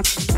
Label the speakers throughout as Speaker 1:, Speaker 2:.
Speaker 1: Thank you.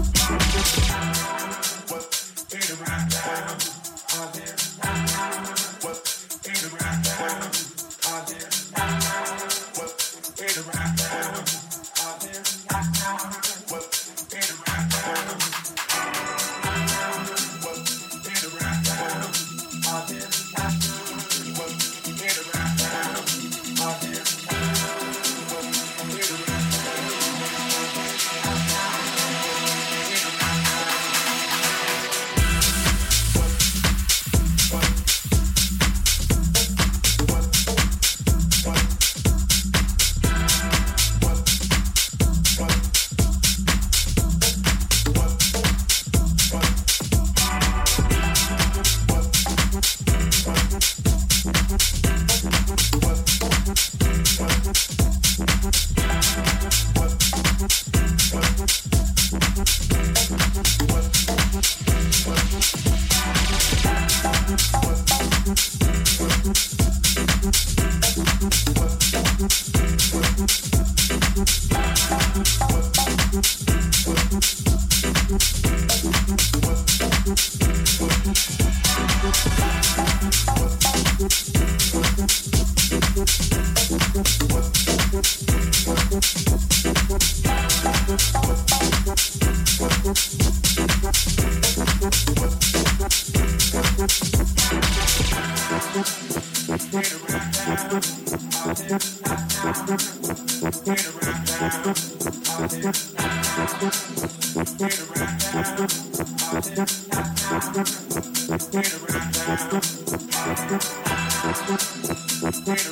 Speaker 1: Get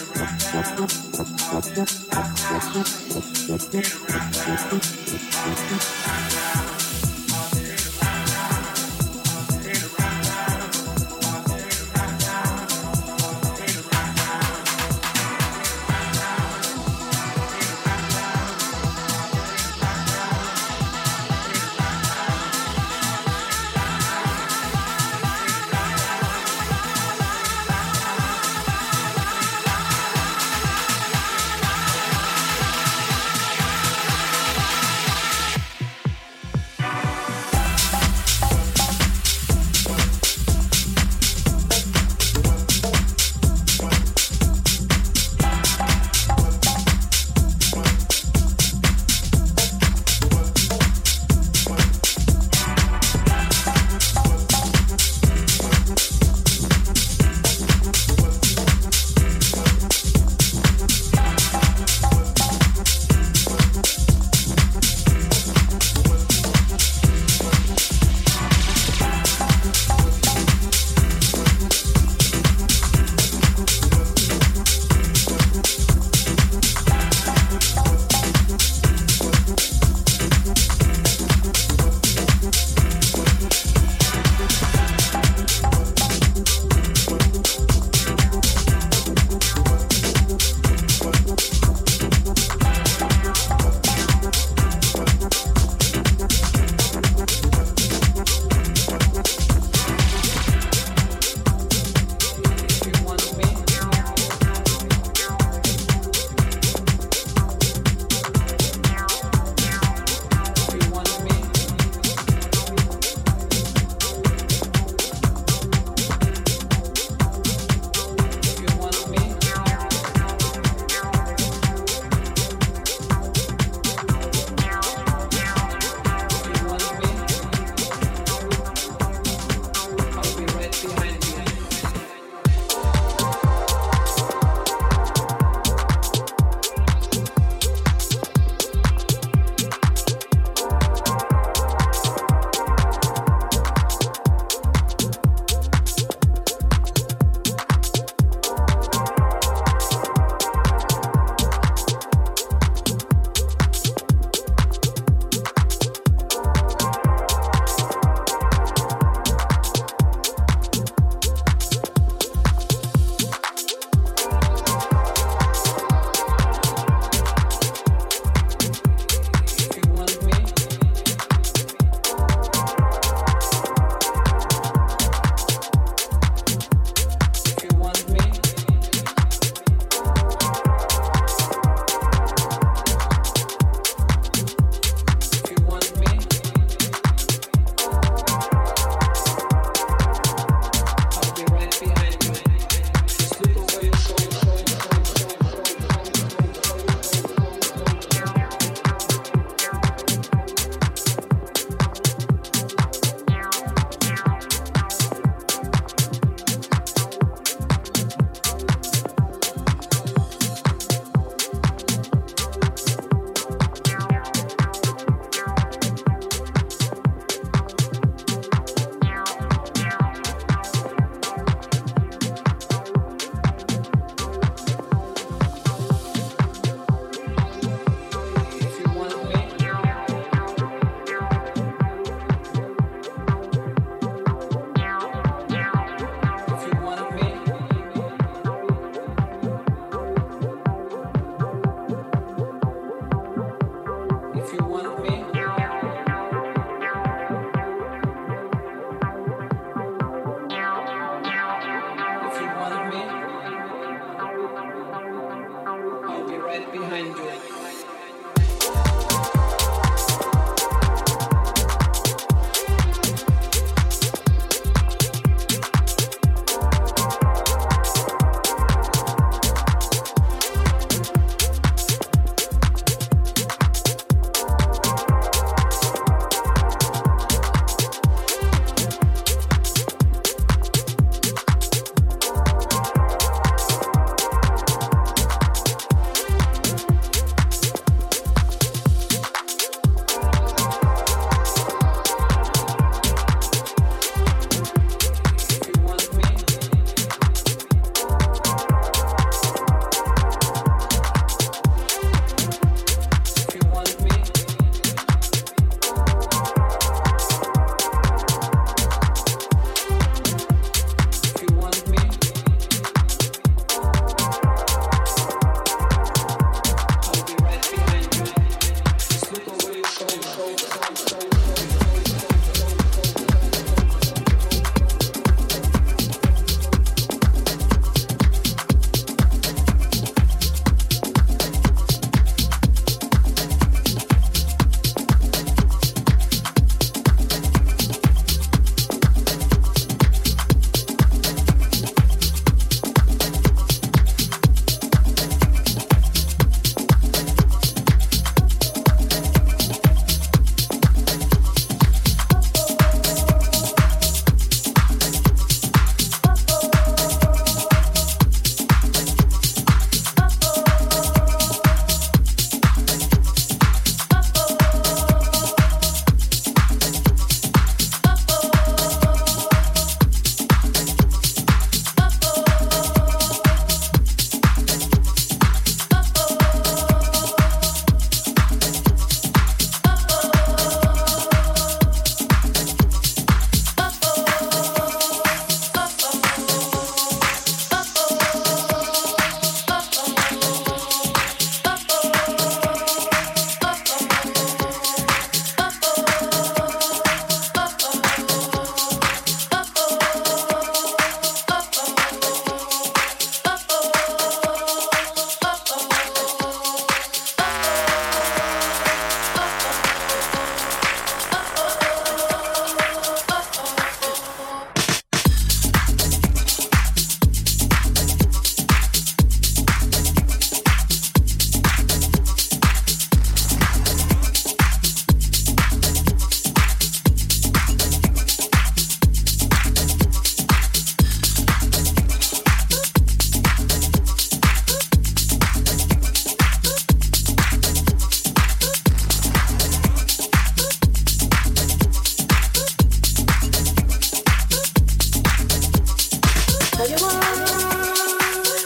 Speaker 1: around.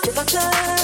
Speaker 1: If I
Speaker 2: touch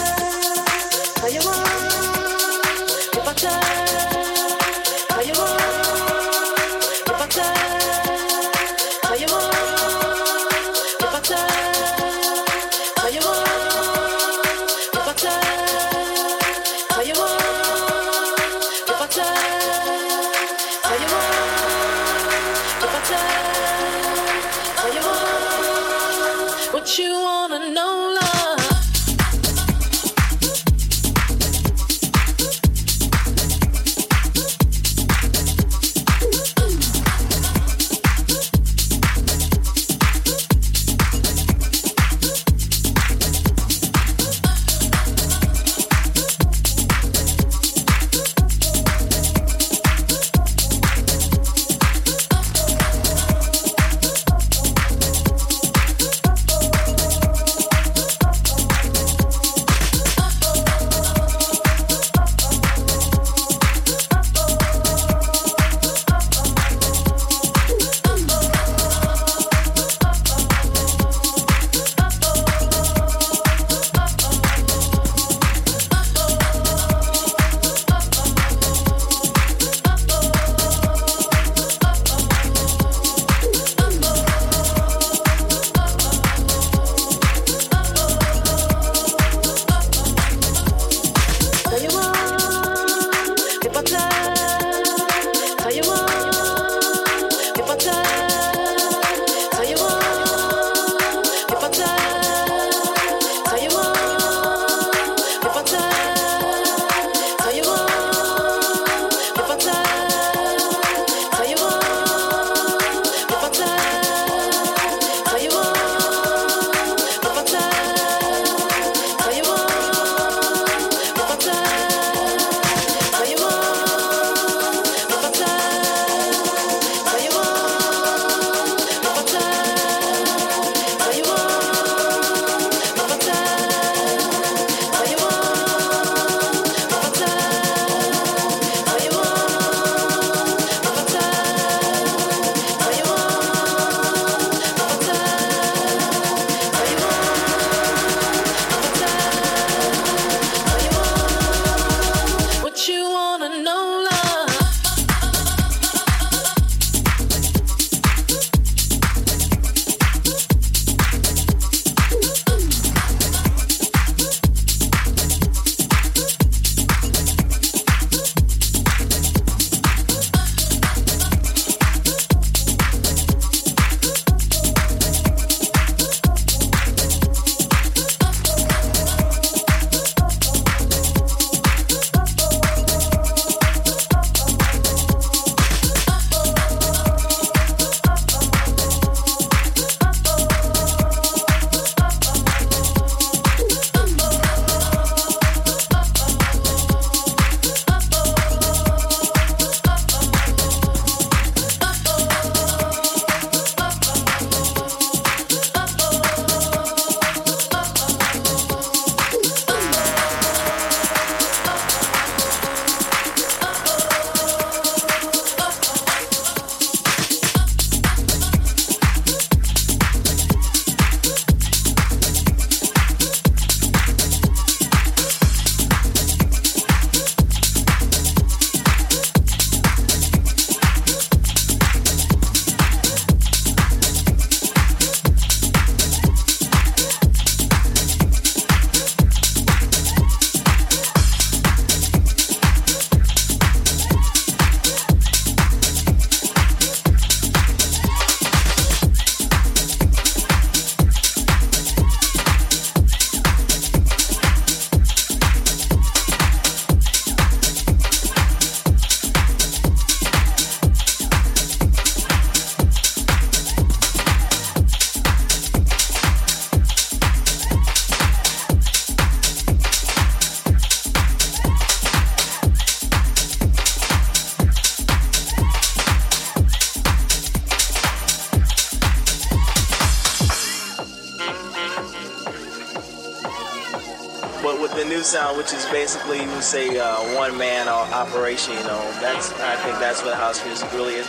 Speaker 2: basically you say uh, one man operation, you know, that's I think that's what house music really is.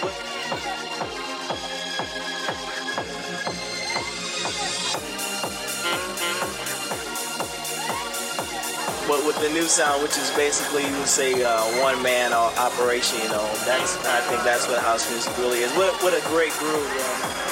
Speaker 2: But with the new sound, which is basically you would say uh, one man operation, you know, that's I think that's what house music really is. What what a great groove. You know?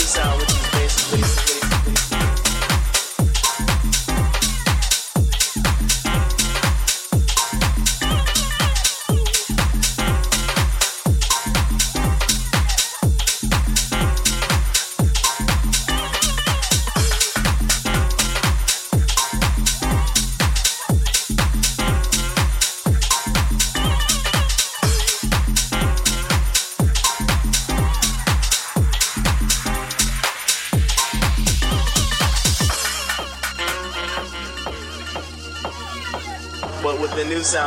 Speaker 2: Sound,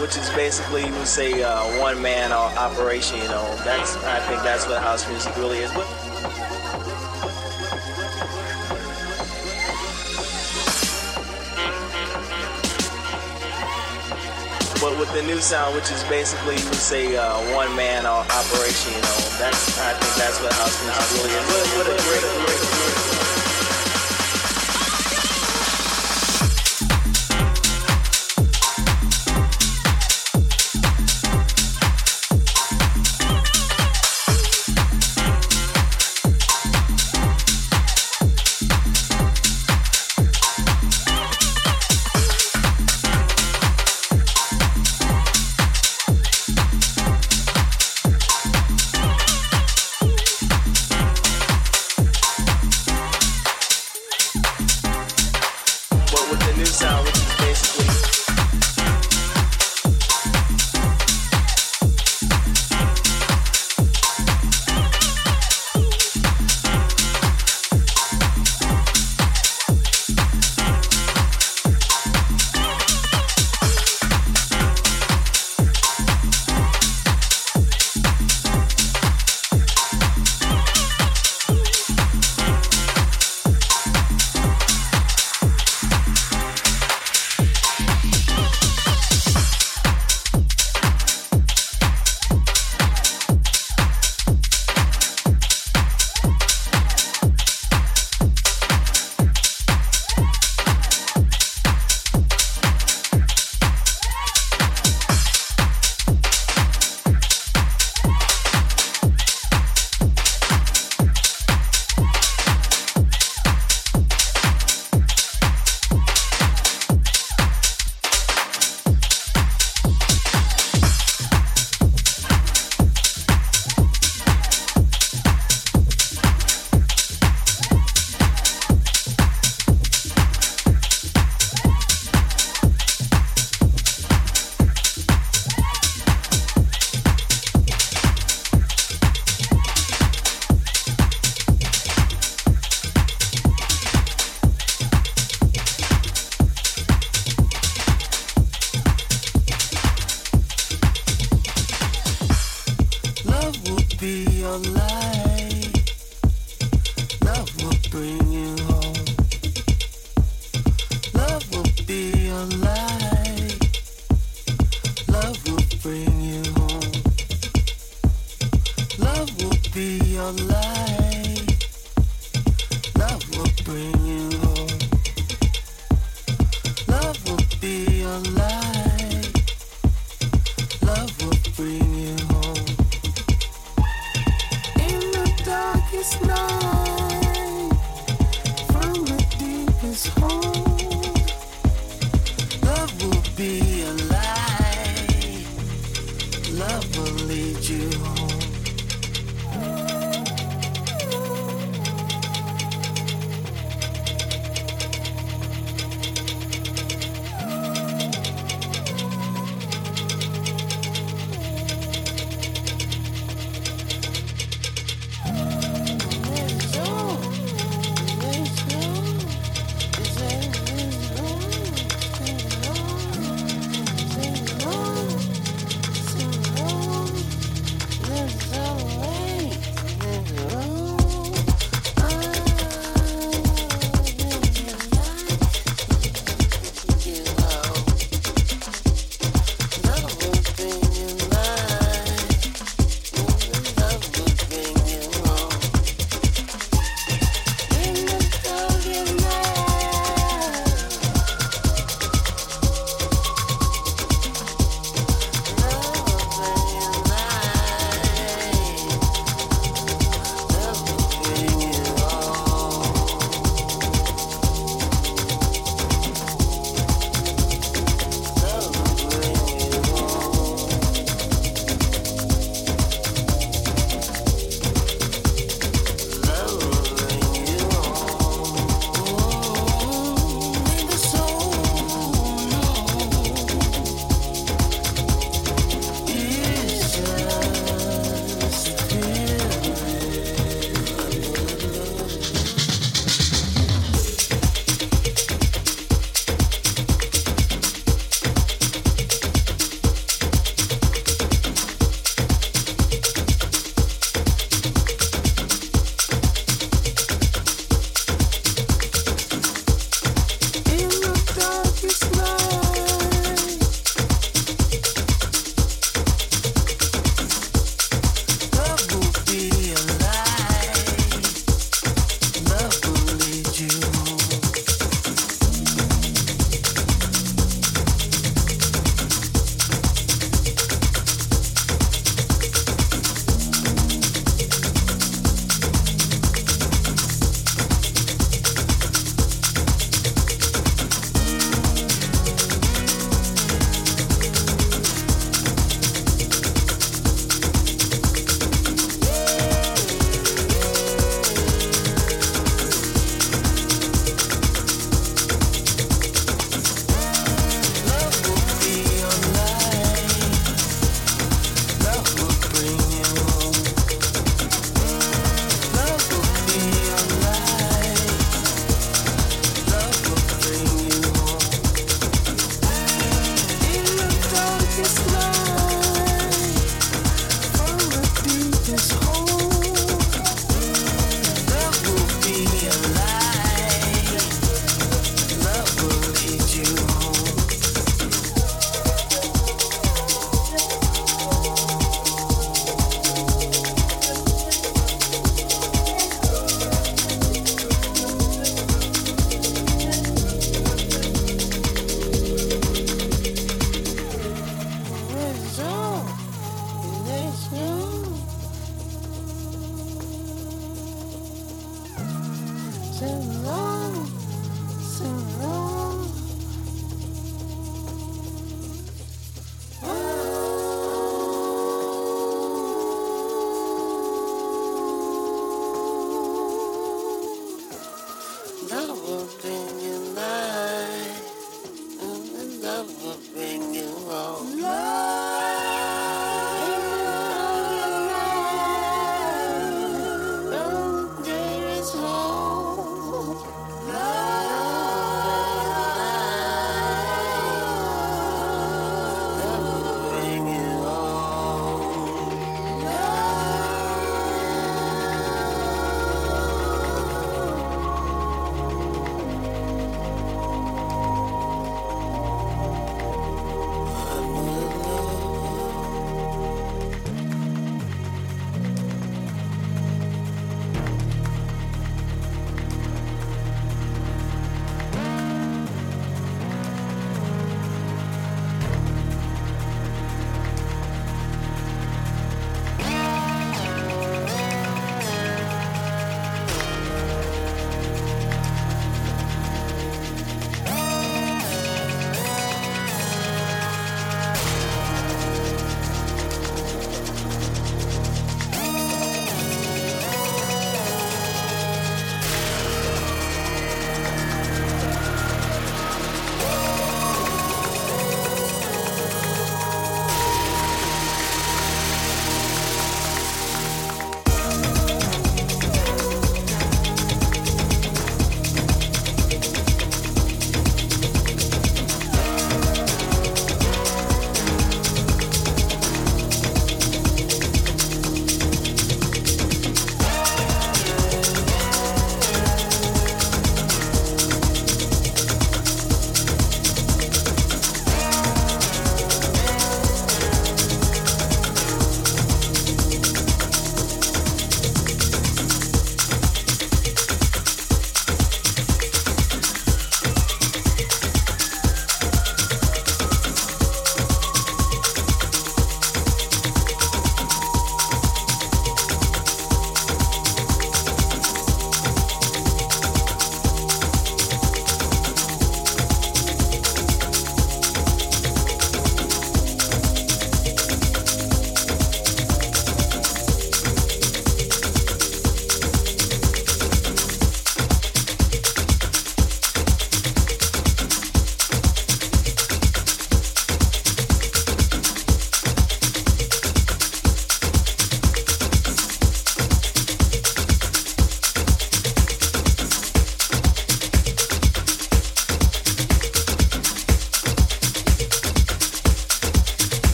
Speaker 2: which is basically you would say uh, one man operation. You know, that's I think that's what house music really is. But, but with the new sound, which is basically you would say uh, one man operation. You know, that's I think that's what house music really is. What, a great, great, great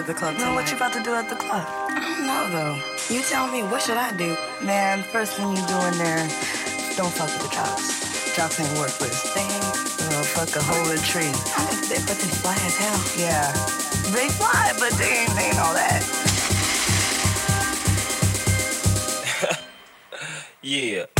Speaker 3: I'm trying to go to the club tonight.
Speaker 4: What you about to do at the club?
Speaker 3: I don't know though. You tell me. What should I do?
Speaker 4: Man, first thing you do in there, don't fuck with the cops. Jocks ain't worthless.
Speaker 3: They ain't.
Speaker 4: Well, fuck a whole tree.
Speaker 3: I mean, they, but they fly as hell.
Speaker 4: Yeah, they fly, but they ain't, they ain't all that.
Speaker 2: Yeah. Yeah.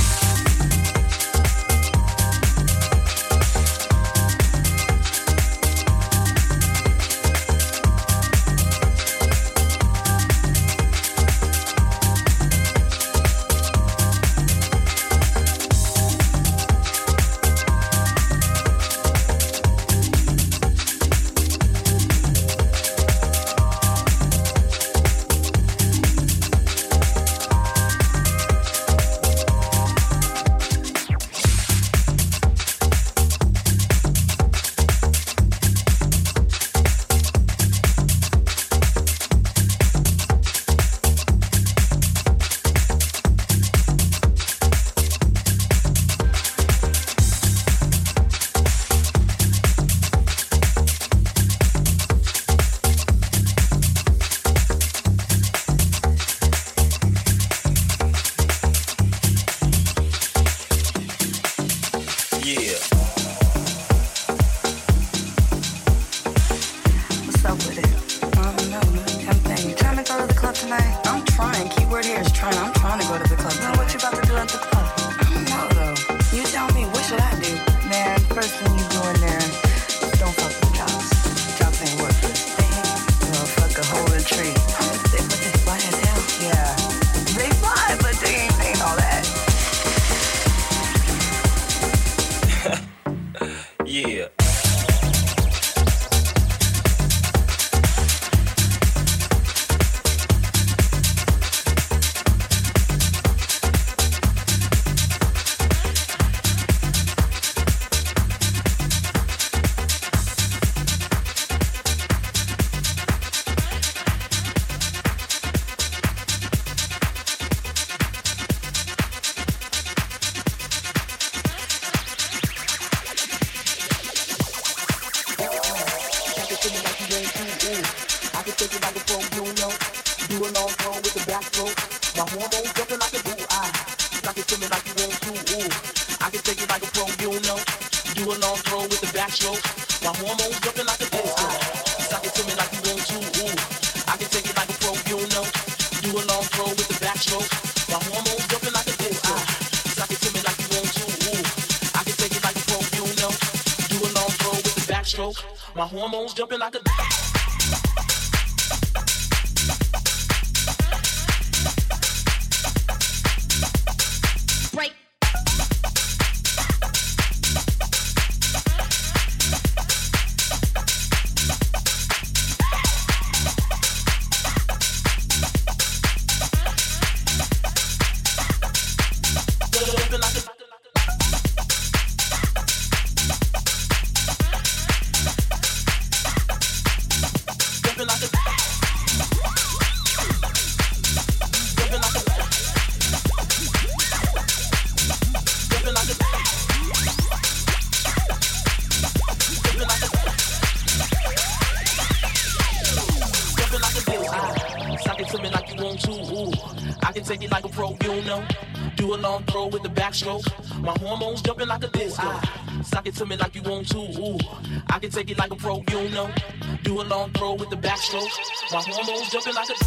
Speaker 3: I
Speaker 5: can take it like a pro, you know. Do a long throw with the backstroke. My hormones jumping like a bull ah. me like you want to, ooh. I can take it like a pro, you know. Do a long throw with the backstroke. My hormones jumping like a bull ah. me like you want to, ooh. I can take it like a pro, you know. Do a long throw with the backstroke. My hormones jumping like a ah. My hormones
Speaker 6: jumping like a